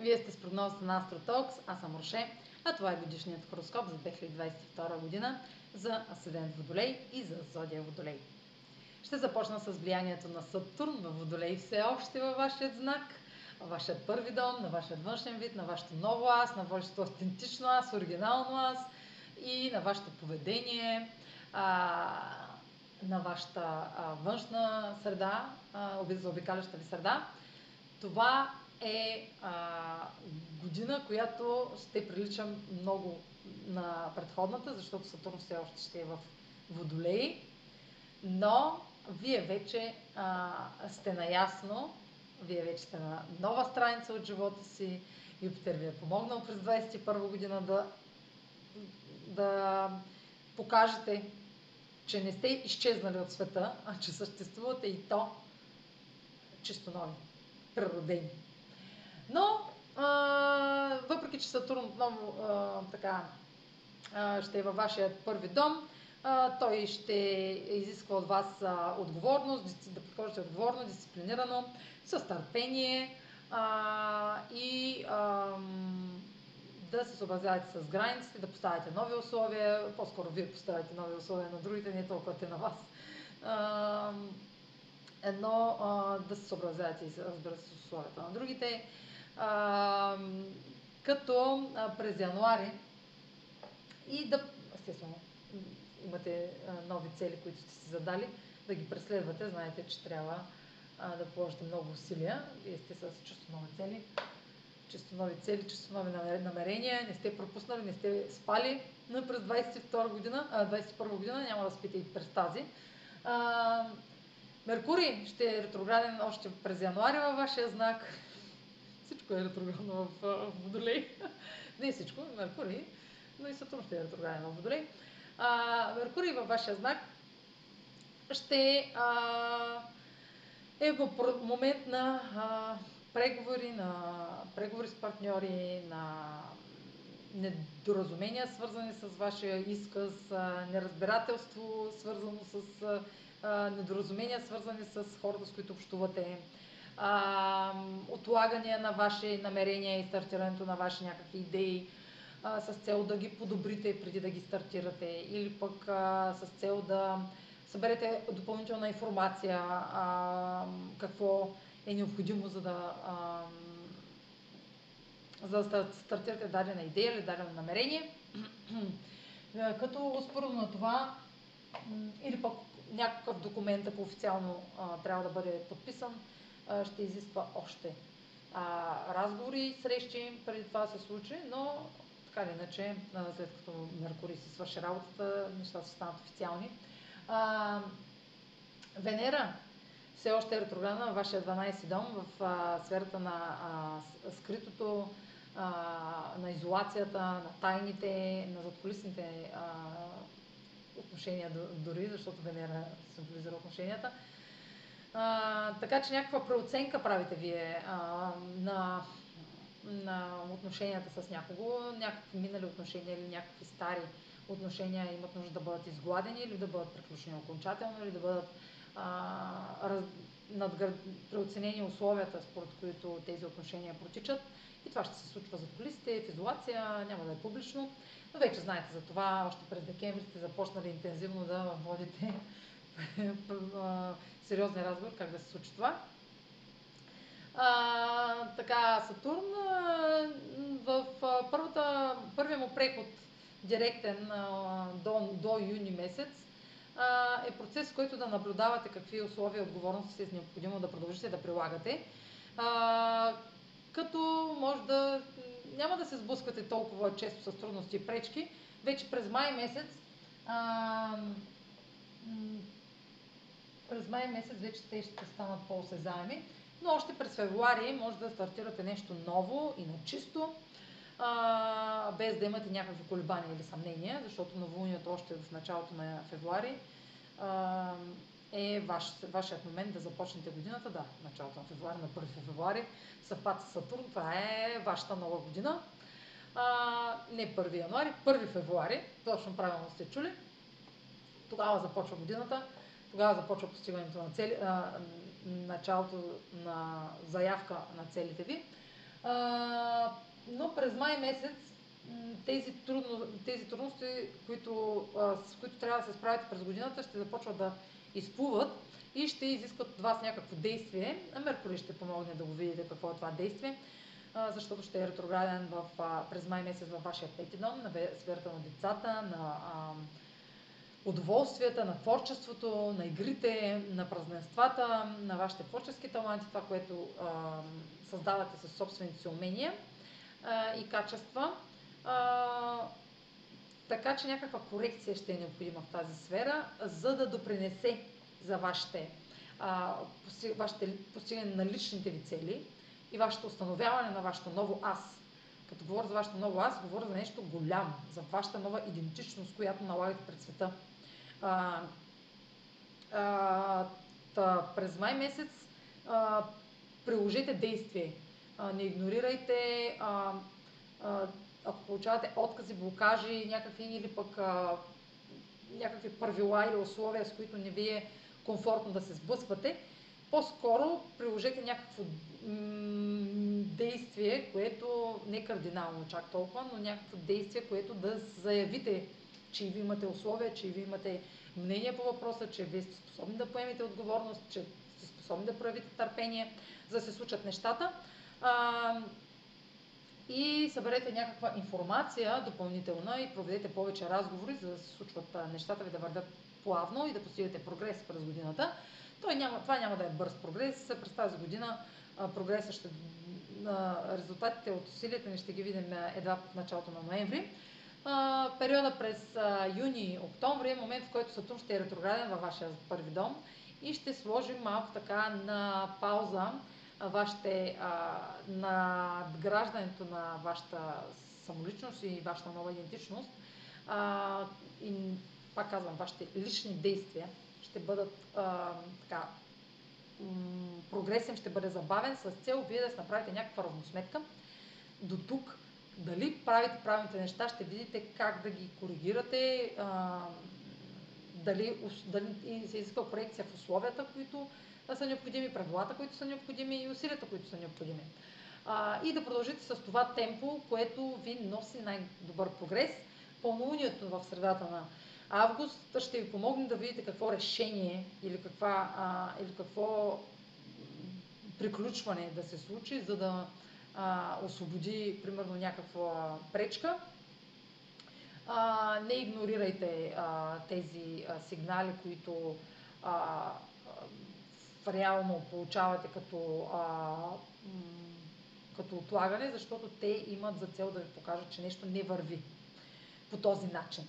Вие сте с прогнозата на Астротокс, аз съм Роше, а това е годишният хороскоп за 2022 година за Асцендент Водолей и за Зодия Водолей. Ще започна с влиянието на Сатурн в Водолей все още във вашия знак, вашият първи дом, на вашият външен вид, на вашето ново аз, на вашето автентично аз, оригинално аз и на вашето поведение, на вашата външна среда, заобикаляща ви среда. Това е а, година, която ще прилича много на предходната, защото Сатурн все още ще е в Водолей, но вие вече а, сте наясно, вие вече сте на нова страница от живота си, Юпитер ви е помогнал през 21 година да, да покажете, че не сте изчезнали от света, а че съществувате и то чисто нови, природени. Но, а, въпреки че Сатурн отново а, така, а, ще е във вашия първи дом, а, той ще изисква от вас а, отговорност, да подхождате отговорно, дисциплинирано, с търпение а, и а, да се съобразявате с границите, да поставяте нови условия, по-скоро вие поставяте нови условия на другите, не толкова те на вас. А, едно а, да се съобразявате и разбира се с условията на другите. Като през януари и да, естествено, имате нови цели, които сте си задали, да ги преследвате. Знаете, че трябва да положите много усилия. Вие сте с чувство нови цели, чисто нови цели, чисто нови намерения, не сте пропуснали, не сте спали но през 22 година, а, 21 година, няма да спите и през тази. А, Меркурий ще е ретрограден още през януари във вашия знак. Всичко е ретроградно в, в Водолей. Не всичко, Меркурий, но и Сатурн ще е ретрограден в Водолей. А, Меркурий във вашия знак ще а, е в момент на а, преговори, на преговори с партньори, на недоразумения, свързани с вашия изказ, неразбирателство, свързано с недоразумения, свързани с хората, с които общувате, а, отлагания на ваши намерения и стартирането на ваши някакви идеи а, с цел да ги подобрите преди да ги стартирате или пък а, с цел да съберете допълнителна информация а, какво е необходимо за да а, за да стартирате дадена идея или дадено намерение. Като успоредно на това или пък някакъв документ, ако официално а, трябва да бъде подписан, ще изисква още а, разговори срещи преди това се случи, но така или иначе, след като Меркурий си свърши работата, нещата ще станат официални. А, Венера все още е ретроградна във вашия 12 дом, в а, сферата на а, скритото, а, на изолацията, на тайните, на задколисните а, отношения дори, защото Венера символизира отношенията. А, така че някаква преоценка правите вие а, на, на отношенията с някого, някакви минали отношения или някакви стари отношения имат нужда да бъдат изгладени или да бъдат приключени окончателно или да бъдат а, раз, надград, преоценени условията, според които тези отношения протичат. И това ще се случва за колисите, в изолация, няма да е публично. Но вече знаете за това, още през декември сте започнали интензивно да водите сериозен разговор как да се случи това. А, така, Сатурн в първата, първия му преход директен до, до юни месец е процес, в който да наблюдавате какви условия и отговорности е необходимо да продължите да прилагате. А, като може да няма да се сблъсквате толкова често с трудности и пречки. Вече през май месец а, през май месец вече те ще станат по-осезаеми, но още през февруари може да стартирате нещо ново и на чисто, без да имате някакви колебания или съмнения, защото новолунието още в началото на февруари е ваш, вашият момент да започнете годината, да, началото на февруари, на 1 февруари, съвпад с Сатурн, това е вашата нова година. А, не 1 януари, 1 февруари, точно правилно сте чули. Тогава започва годината, тогава започва постигането на цели, а, началото на заявка на целите ви. А, но през май месец тези, трудно, тези трудности, които, а, с които трябва да се справите през годината, ще започват да изплуват и ще изискват от вас някакво действие. А Меркурий ще помогне да го видите какво е това действие, защото ще е ретрограден в, през май месец във вашия пети дом, на сферата на децата, на удоволствията, на творчеството, на игрите, на празненствата, на вашите творчески таланти, това, което а, създавате със собствените си умения а, и качества. А, така че някаква корекция ще е необходима в тази сфера, за да допринесе за вашите, а, вашите постигане на личните ви цели и вашето установяване на вашето ново аз. Като говоря за вашето ново аз, говоря за нещо голямо, за вашата нова идентичност, която налагате пред света. А, а, та, през май месец а, приложете действие. А, не игнорирайте, а, а, ако получавате откази, блокажи, някакви или пък а, някакви правила или условия, с които не ви е комфортно да се сблъсквате, по-скоро приложете някакво действие, което не кардинално чак толкова, но някакво действие, което да заявите, че и ви имате условия, че и ви имате мнение по въпроса, че вие сте способни да поемете отговорност, че сте способни да проявите търпение, за да се случат нещата. А, и съберете някаква информация допълнителна и проведете повече разговори, за да се случват нещата ви да вървят плавно и да постигате прогрес през годината. Той няма, това няма да е бърз прогрес. През тази година прогреса ще, резултатите от усилията ни ще ги видим едва в началото на ноември. периода през юни-октомври е момент, в който Сатурн ще е ретрограден във вашия първи дом и ще сложим малко така на пауза вашите, на граждането на вашата самоличност и вашата нова идентичност. и пак казвам, вашите лични действия ще бъдат а, така, прогресен ще бъде забавен с цел вие да направите някаква равносметка. До тук, дали правите правилните неща, ще видите как да ги коригирате, а, дали, дали се изисква проекция в условията, които са необходими, правилата, които са необходими и усилията, които са необходими. А, и да продължите с това темпо, което ви носи най-добър прогрес. Пълнолунието в средата на август ще ви помогне да видите какво решение или, каква, а, или какво приключване да се случи, за да а, освободи, примерно, някаква пречка. А, не игнорирайте а, тези а, сигнали, които а, реално получавате като, а, като отлагане, защото те имат за цел да ви покажат, че нещо не върви по този начин.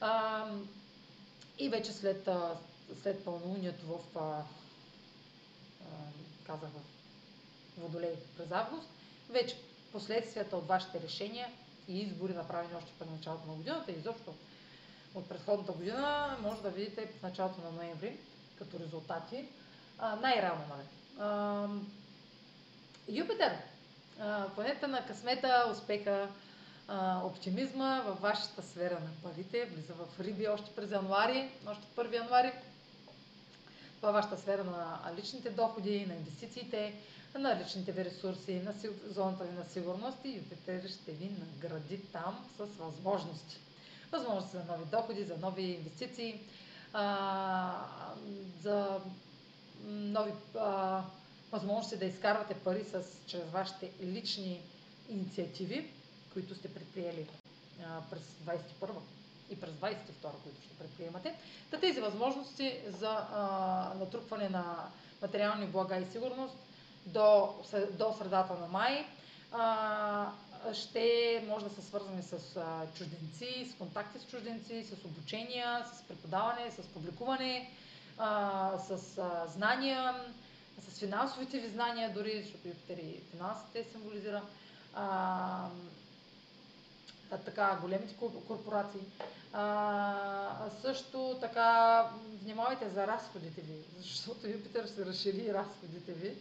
А, и вече след, след пълнолунието в, а, а, казах, в Водолей през август, вече последствията от вашите решения и избори, направени още пред началото на годината, изобщо от предходната година, може да видите в началото на ноември като резултати. най-рано, нали? Юпитер, планета на късмета, успеха, оптимизма във вашата сфера на парите. Влиза в Риби още през януари, още 1 януари. Това е вашата сфера на личните доходи, на инвестициите, на личните ви ресурси, на зоната ви на сигурност и Юпитер ще ви награди там с възможности. Възможности за нови доходи, за нови инвестиции, а, за нови а, възможности да изкарвате пари с, чрез вашите лични инициативи които сте предприели а, през 21 и през 22 които ще предприемате. Та тези възможности за а, натрупване на материални блага и сигурност до, до средата на май а, ще може да са свързани с а, чужденци, с контакти с чужденци, с обучения, с преподаване, с публикуване, а, с а, знания, с финансовите ви знания дори, защото Юпитер и финансите символизира. А, така големите корпорации. А, също така внимавайте за разходите ви, защото Юпитер ще разшири разходите ви,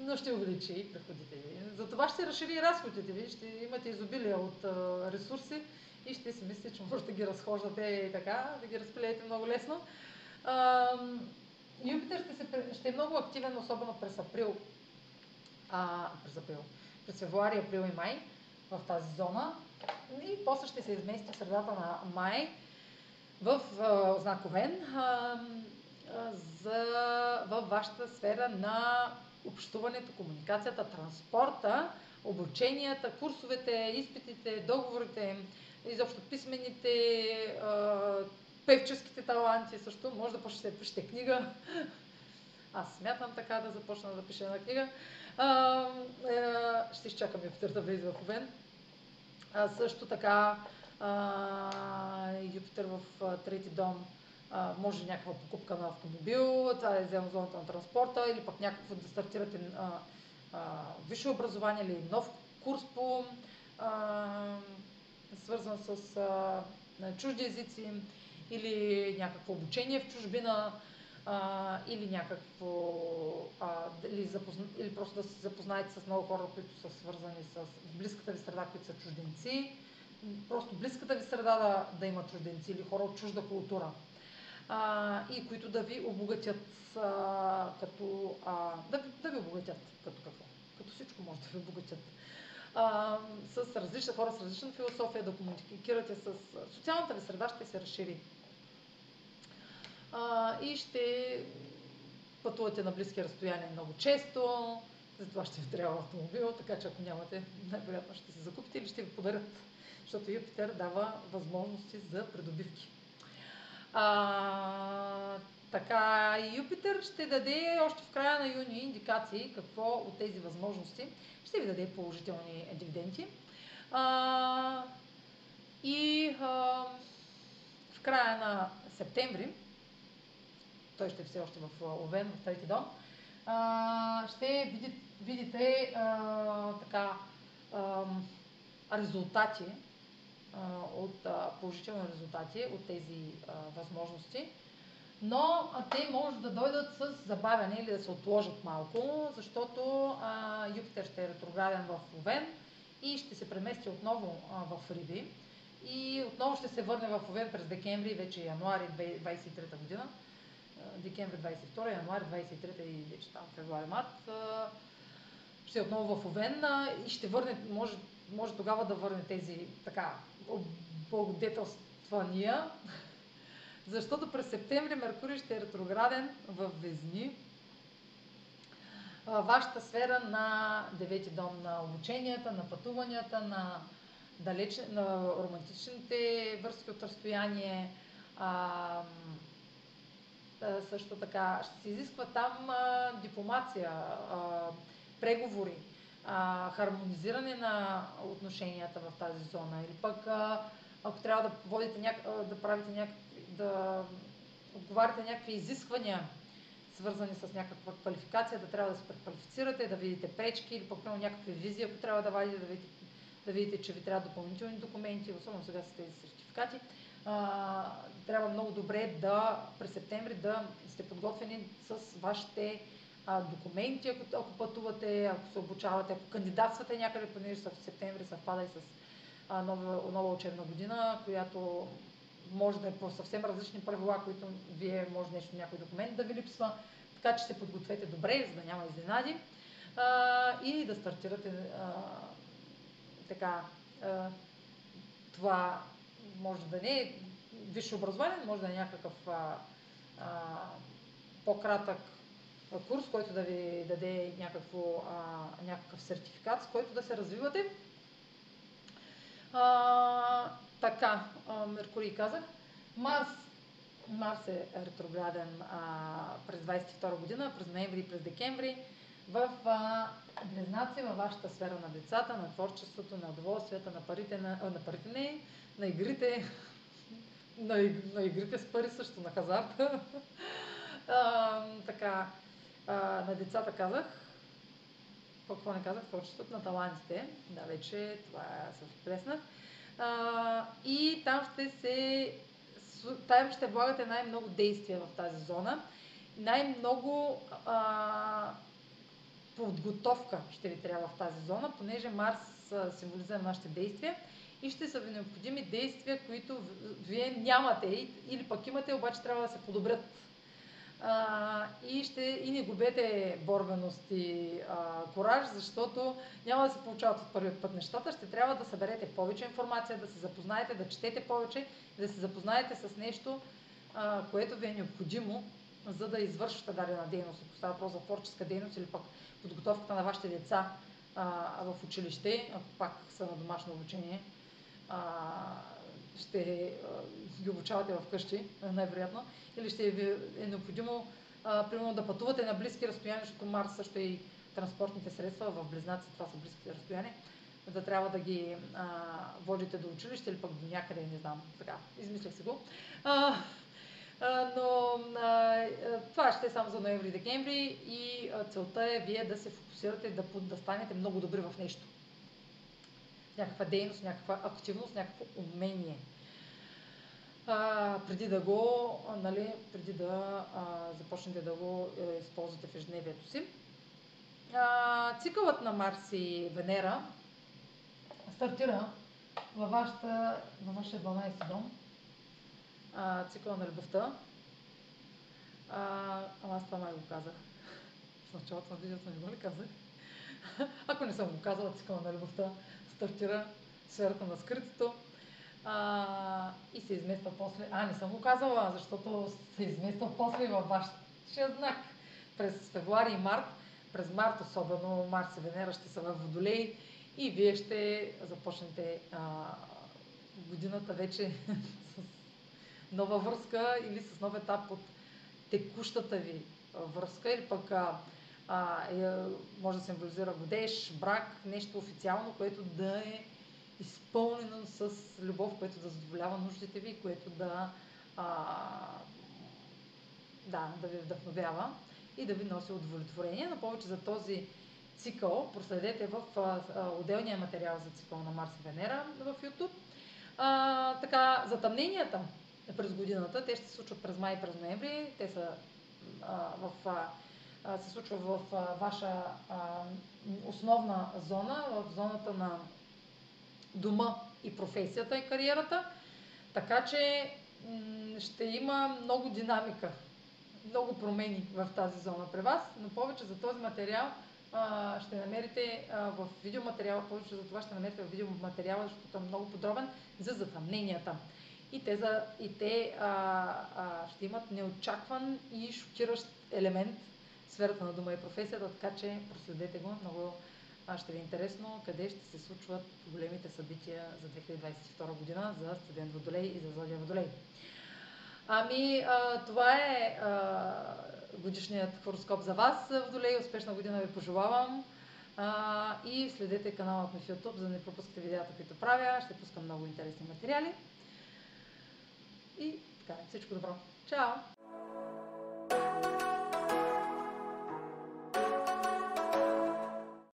но ще увеличи и приходите ви. Затова ще разшири разходите ви, ще имате изобилие от а, ресурси и ще си мислите, че може да ги разхождате и така, да ги разпилеете много лесно. А, Юпитер ще, се, ще е много активен, особено през април. А, през април през февруари, април и май в тази зона. И после ще се измести в средата на май в а, знак Овен а, за, във вашата сфера на общуването, комуникацията, транспорта, обученията, курсовете, изпитите, договорите, изобщо писмените, певческите таланти също. Може да почнете да пишете книга. Аз смятам така да започна да пиша една книга. А, ще изчакам Юпитер да влезе в Овен. А, също така а, Юпитер в а, трети дом а, може някаква покупка на автомобил, това е взема зоната на транспорта или пък някакво да стартирате а, а, висше образование или нов курс по а, свързан с а, чужди езици или някакво обучение в чужбина а, или някакво а, или, запозна, или просто да се запознаете с много хора, които са свързани с близката ви среда, които са чужденци. Просто близката ви среда да, да има чужденци или хора от чужда култура. А, и които да ви обогатят а, като а, да, да ви обогатят като какво? Като всичко може да ви обогатят а, с различни хора, с различна философия, да комуникирате с социалната ви среда, ще се разшири. А, и ще пътувате на близки разстояния много често, затова ще ви трябва автомобил, така че ако нямате, най-вероятно ще се закупите или ще ви подарят, защото Юпитер дава възможности за придобивки. А, така, Юпитер ще даде още в края на юни индикации какво от тези възможности ще ви даде положителни дивиденти. А, и а, в края на септември, той ще е все още в Овен, в трети дом, а, ще видите, видите а, така, а, резултати, а, от а, положителни резултати от тези а, възможности. Но те може да дойдат с забавяне или да се отложат малко, защото а, Юпитер ще е ретрограден в Овен и ще се премести отново а, в Риби. И отново ще се върне в Овен през декември, вече януари 2023 година, декември 22, януари 23 и вече февруари март, ще е отново в Овен и ще върне, може, може тогава да върне тези така благодетелствания защото през септември Меркурий ще е ретрограден в Везни, вашата сфера на девети дом на обученията, на пътуванията, на, далеч, на романтичните връзки от разстояние. А, също така ще се изисква там дипломация, преговори, хармонизиране на отношенията в тази зона или пък ако трябва да водите няк... да правите някакви да отговаряте някакви изисквания, свързани с някаква квалификация, да трябва да се преквалифицирате, да видите пречки или пък някакви визии, ако трябва да вадите, да видите, да видите, че ви трябва допълнителни документи, особено сега с тези сертификати. Трябва много добре да през септември да сте подготвени с вашите а, документи, ако, ако пътувате, ако се обучавате, ако кандидатствате някъде, понеже в септември съвпада и с а, нова, нова учебна година, която може да е по съвсем различни правила, които вие може нещо, някой документ да ви липсва, така че се подгответе добре, за да няма изненади а, и да стартирате а, така. А, това може да не е висше образование, може да е някакъв а, а, по-кратък курс, който да ви даде някакво, а, някакъв сертификат, с който да се развивате. А, така, Меркурий казах. Марс, Марс е ретрограден а, през 22 година, през ноември и през декември в а, Близнаци, във вашата сфера на децата, на творчеството, на удоволствията, на парите, на, на парите не, на игрите, на, на игрите с пари също, на хазарта. а, така, а, на децата казах, какво не казах, творчеството на талантите. Да, вече това се. А, и там ще се там ще влагате най-много действия в тази зона. Най-много а, подготовка ще ви трябва в тази зона, понеже Марс символизира нашите действия и ще са ви необходими действия, които вие нямате или пък имате, обаче трябва да се подобрят. а, и, ще, и не губете борбеност и а, кораж, защото няма да се получават от първи път нещата. Ще трябва да съберете повече информация, да се запознаете, да четете повече, да се запознаете с нещо, а, което ви е необходимо, за да извършвате дадена дейност. Ако става въпрос за творческа дейност или пък подготовката на вашите деца а, в училище, ако пак са на домашно обучение, а, ще ги обучавате вкъщи, най-вероятно, или ще ви е необходимо а, примерно да пътувате на близки разстояния, защото Марс също и транспортните средства в Близнаци, това са близки разстояния, да трябва да ги а, водите до училище или пък до някъде, не знам, така, измислях се го. А, а, но това ще е само за ноември и целта е вие да се фокусирате, да, да станете много добри в нещо. Някаква дейност, някаква активност, някакво умение а, преди да го, нали, преди да а, започнете да го е, използвате в ежедневието си. А, цикълът на Марс и Венера стартира във, вашата, във вашия 12 дом, а, цикъла на любовта. А, ама аз това май го казах. В началото на видеото не го ли казах? Ако не съм го казала, цикъла на любовта стартира сферата на скритото, а, и се измества после. А, не съм го казала, защото се измества после във вашия знак. През февруари и март, през март особено, Марс и Венера ще са в Водолей и вие ще започнете а, годината вече с нова връзка или с нов етап от текущата ви връзка или пък а, а, е, може да символизира годеж, брак, нещо официално, което да е изпълнено с любов, което да задоволява нуждите ви, което да, а, да, да ви вдъхновява и да ви носи удовлетворение. Но повече за този цикъл проследете в а, отделния материал за цикъл на Марс и Венера в YouTube. А, така, затъмненията през годината, те ще се случват през май и през ноември. Те са а, в, а, се случва в а, ваша а, основна зона, в зоната на дома и професията и кариерата. Така че ще има много динамика, много промени в тази зона при вас, но повече за този материал а, ще намерите а, в видеоматериала, повече за това ще намерите в видеоматериала, защото е много подробен за затъмненията. И те, за, и те а, а, ще имат неочакван и шокиращ елемент в сферата на дома и професията, така че проследете го много а ще ви е интересно къде ще се случват големите събития за 2022 година за студент Водолей и за Зодия Водолей. Ами, а, това е а, годишният хороскоп за вас, Водолей. Успешна година ви пожелавам. А, и следете каналът в YouTube, за да не пропускате видеята, които правя. Ще пускам много интересни материали. И така, всичко добро. Чао!